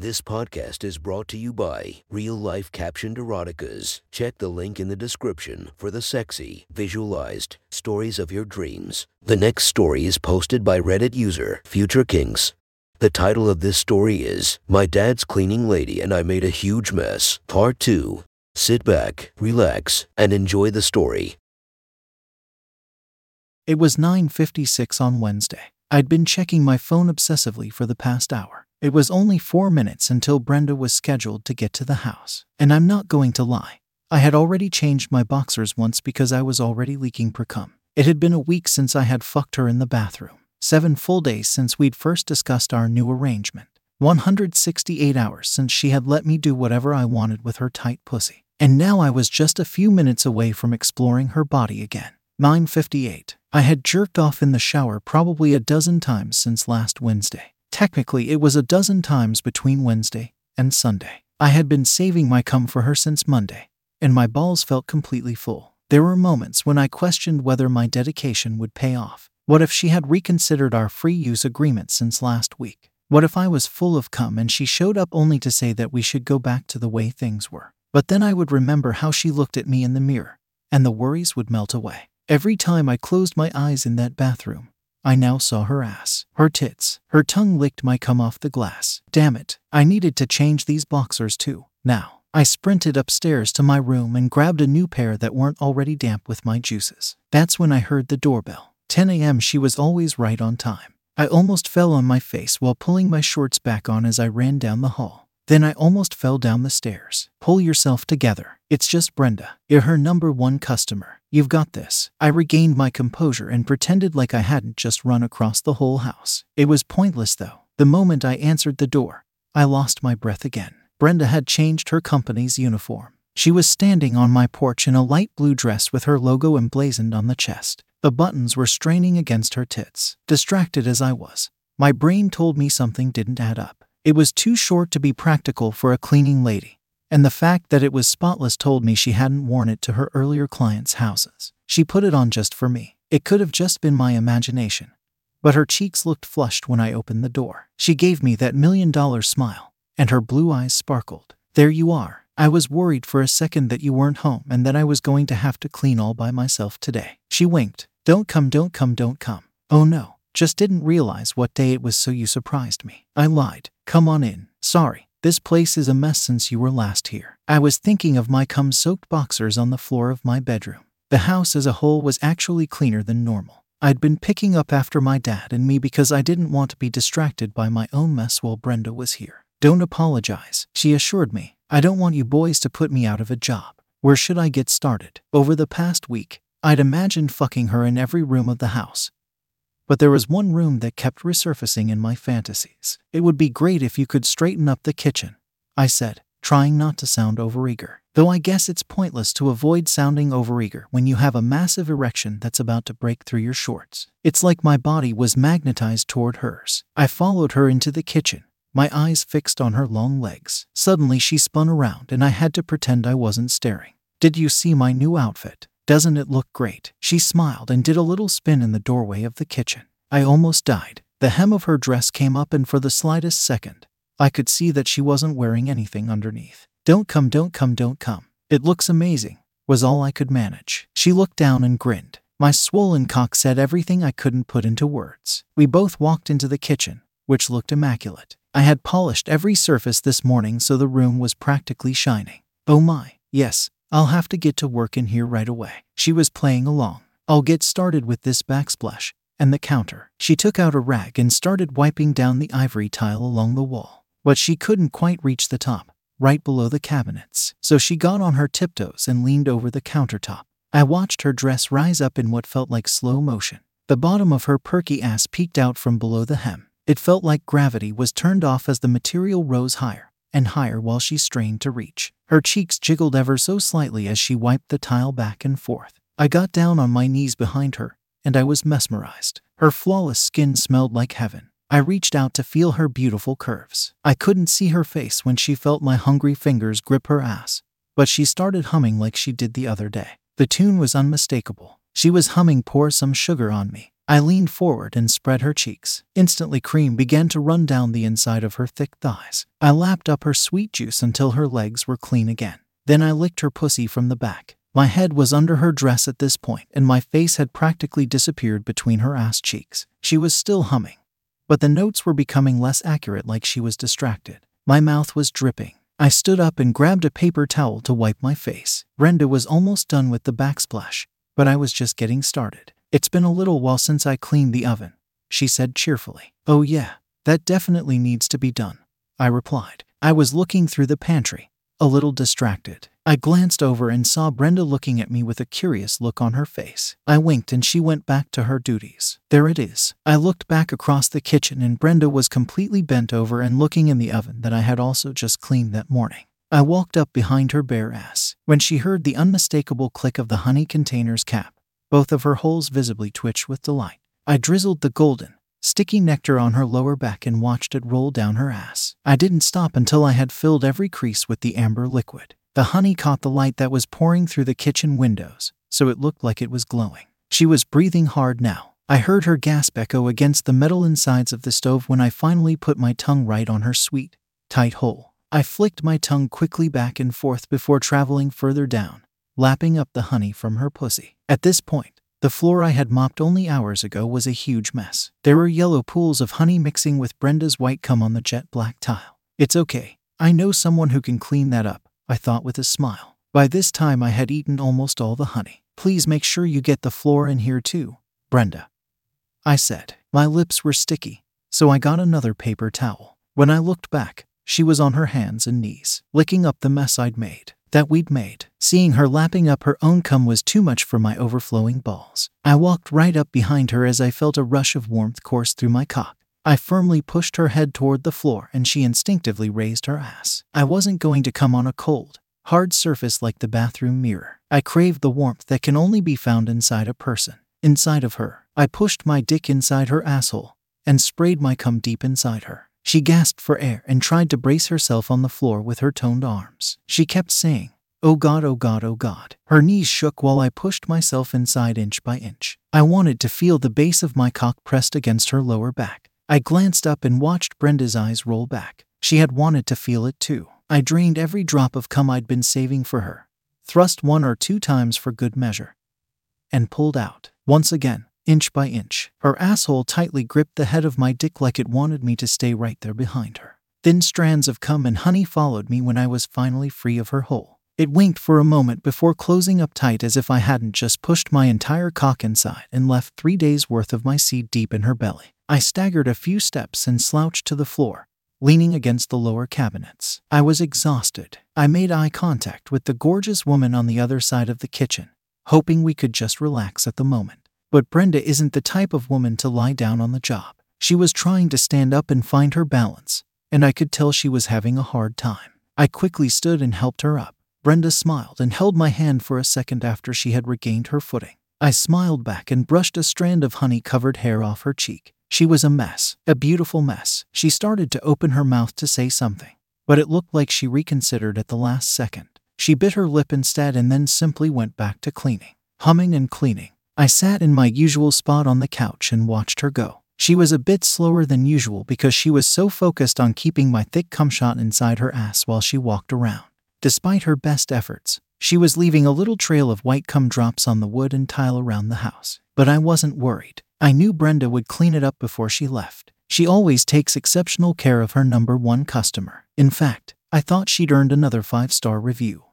This podcast is brought to you by Real Life Captioned Eroticas. Check the link in the description for the sexy, visualized stories of your dreams. The next story is posted by Reddit user Future Kings. The title of this story is My Dad's Cleaning Lady and I Made a Huge Mess, Part 2. Sit back, relax, and enjoy the story. It was 9:56 on Wednesday. I'd been checking my phone obsessively for the past hour. It was only 4 minutes until Brenda was scheduled to get to the house. And I'm not going to lie. I had already changed my boxers once because I was already leaking precum. It had been a week since I had fucked her in the bathroom. 7 full days since we'd first discussed our new arrangement. 168 hours since she had let me do whatever I wanted with her tight pussy. And now I was just a few minutes away from exploring her body again. 958. I had jerked off in the shower probably a dozen times since last Wednesday. Technically, it was a dozen times between Wednesday and Sunday. I had been saving my cum for her since Monday, and my balls felt completely full. There were moments when I questioned whether my dedication would pay off. What if she had reconsidered our free use agreement since last week? What if I was full of cum and she showed up only to say that we should go back to the way things were? But then I would remember how she looked at me in the mirror, and the worries would melt away. Every time I closed my eyes in that bathroom, I now saw her ass, her tits, her tongue licked my cum off the glass. Damn it, I needed to change these boxers too. Now, I sprinted upstairs to my room and grabbed a new pair that weren't already damp with my juices. That's when I heard the doorbell. 10 a.m. She was always right on time. I almost fell on my face while pulling my shorts back on as I ran down the hall. Then I almost fell down the stairs. Pull yourself together. It's just Brenda. You're her number one customer. You've got this. I regained my composure and pretended like I hadn't just run across the whole house. It was pointless though. The moment I answered the door, I lost my breath again. Brenda had changed her company's uniform. She was standing on my porch in a light blue dress with her logo emblazoned on the chest. The buttons were straining against her tits. Distracted as I was, my brain told me something didn't add up. It was too short to be practical for a cleaning lady, and the fact that it was spotless told me she hadn't worn it to her earlier clients' houses. She put it on just for me. It could have just been my imagination. But her cheeks looked flushed when I opened the door. She gave me that million dollar smile, and her blue eyes sparkled. There you are. I was worried for a second that you weren't home and that I was going to have to clean all by myself today. She winked. Don't come, don't come, don't come. Oh no. Just didn't realize what day it was, so you surprised me. I lied. Come on in. Sorry. This place is a mess since you were last here. I was thinking of my cum soaked boxers on the floor of my bedroom. The house as a whole was actually cleaner than normal. I'd been picking up after my dad and me because I didn't want to be distracted by my own mess while Brenda was here. Don't apologize, she assured me. I don't want you boys to put me out of a job. Where should I get started? Over the past week, I'd imagined fucking her in every room of the house, but there was one room that kept resurfacing in my fantasies. It would be great if you could straighten up the kitchen, I said, trying not to sound overeager. Though I guess it's pointless to avoid sounding overeager when you have a massive erection that's about to break through your shorts. It's like my body was magnetized toward hers. I followed her into the kitchen, my eyes fixed on her long legs. Suddenly she spun around and I had to pretend I wasn't staring. Did you see my new outfit? Doesn't it look great? She smiled and did a little spin in the doorway of the kitchen. I almost died. The hem of her dress came up, and for the slightest second, I could see that she wasn't wearing anything underneath. Don't come, don't come, don't come. It looks amazing, was all I could manage. She looked down and grinned. My swollen cock said everything I couldn't put into words. We both walked into the kitchen, which looked immaculate. I had polished every surface this morning so the room was practically shining. Oh my, yes, I'll have to get to work in here right away. She was playing along. I'll get started with this backsplash and the counter. She took out a rag and started wiping down the ivory tile along the wall. But she couldn't quite reach the top, right below the cabinets. So she got on her tiptoes and leaned over the countertop. I watched her dress rise up in what felt like slow motion. The bottom of her perky ass peeked out from below the hem. It felt like gravity was turned off as the material rose higher and higher while she strained to reach. Her cheeks jiggled ever so slightly as she wiped the tile back and forth. I got down on my knees behind her, and I was mesmerized. Her flawless skin smelled like heaven. I reached out to feel her beautiful curves. I couldn't see her face when she felt my hungry fingers grip her ass, but she started humming like she did the other day. The tune was unmistakable. She was humming Pour Some Sugar on Me. I leaned forward and spread her cheeks. Instantly, cream began to run down the inside of her thick thighs. I lapped up her sweet juice until her legs were clean again. Then I licked her pussy from the back. My head was under her dress at this point, and my face had practically disappeared between her ass cheeks. She was still humming, but the notes were becoming less accurate, like she was distracted. My mouth was dripping. I stood up and grabbed a paper towel to wipe my face. Brenda was almost done with the backsplash, but I was just getting started. It's been a little while since I cleaned the oven, she said cheerfully. Oh, yeah, that definitely needs to be done, I replied. I was looking through the pantry, a little distracted. I glanced over and saw Brenda looking at me with a curious look on her face. I winked and she went back to her duties. There it is. I looked back across the kitchen and Brenda was completely bent over and looking in the oven that I had also just cleaned that morning. I walked up behind her bare ass. When she heard the unmistakable click of the honey container's cap, both of her holes visibly twitched with delight. I drizzled the golden, sticky nectar on her lower back and watched it roll down her ass. I didn't stop until I had filled every crease with the amber liquid. The honey caught the light that was pouring through the kitchen windows, so it looked like it was glowing. She was breathing hard now. I heard her gasp echo against the metal insides of the stove when I finally put my tongue right on her sweet, tight hole. I flicked my tongue quickly back and forth before traveling further down, lapping up the honey from her pussy. At this point, the floor I had mopped only hours ago was a huge mess. There were yellow pools of honey mixing with Brenda's white cum on the jet black tile. It's okay. I know someone who can clean that up, I thought with a smile. By this time, I had eaten almost all the honey. Please make sure you get the floor in here too, Brenda. I said. My lips were sticky, so I got another paper towel. When I looked back, she was on her hands and knees, licking up the mess I'd made that we'd made. Seeing her lapping up her own cum was too much for my overflowing balls. I walked right up behind her as I felt a rush of warmth course through my cock. I firmly pushed her head toward the floor and she instinctively raised her ass. I wasn't going to come on a cold, hard surface like the bathroom mirror. I craved the warmth that can only be found inside a person. Inside of her, I pushed my dick inside her asshole and sprayed my cum deep inside her. She gasped for air and tried to brace herself on the floor with her toned arms. She kept saying, Oh God, oh God, oh God. Her knees shook while I pushed myself inside inch by inch. I wanted to feel the base of my cock pressed against her lower back. I glanced up and watched Brenda's eyes roll back. She had wanted to feel it too. I drained every drop of cum I'd been saving for her, thrust one or two times for good measure, and pulled out. Once again, inch by inch, her asshole tightly gripped the head of my dick like it wanted me to stay right there behind her. Thin strands of cum and honey followed me when I was finally free of her hole. It winked for a moment before closing up tight as if I hadn't just pushed my entire cock inside and left three days' worth of my seed deep in her belly. I staggered a few steps and slouched to the floor, leaning against the lower cabinets. I was exhausted. I made eye contact with the gorgeous woman on the other side of the kitchen, hoping we could just relax at the moment. But Brenda isn't the type of woman to lie down on the job. She was trying to stand up and find her balance, and I could tell she was having a hard time. I quickly stood and helped her up. Brenda smiled and held my hand for a second after she had regained her footing. I smiled back and brushed a strand of honey covered hair off her cheek. She was a mess, a beautiful mess. She started to open her mouth to say something, but it looked like she reconsidered at the last second. She bit her lip instead and then simply went back to cleaning, humming and cleaning. I sat in my usual spot on the couch and watched her go. She was a bit slower than usual because she was so focused on keeping my thick cum shot inside her ass while she walked around. Despite her best efforts, she was leaving a little trail of white cum drops on the wood and tile around the house. But I wasn't worried. I knew Brenda would clean it up before she left. She always takes exceptional care of her number one customer. In fact, I thought she'd earned another five star review.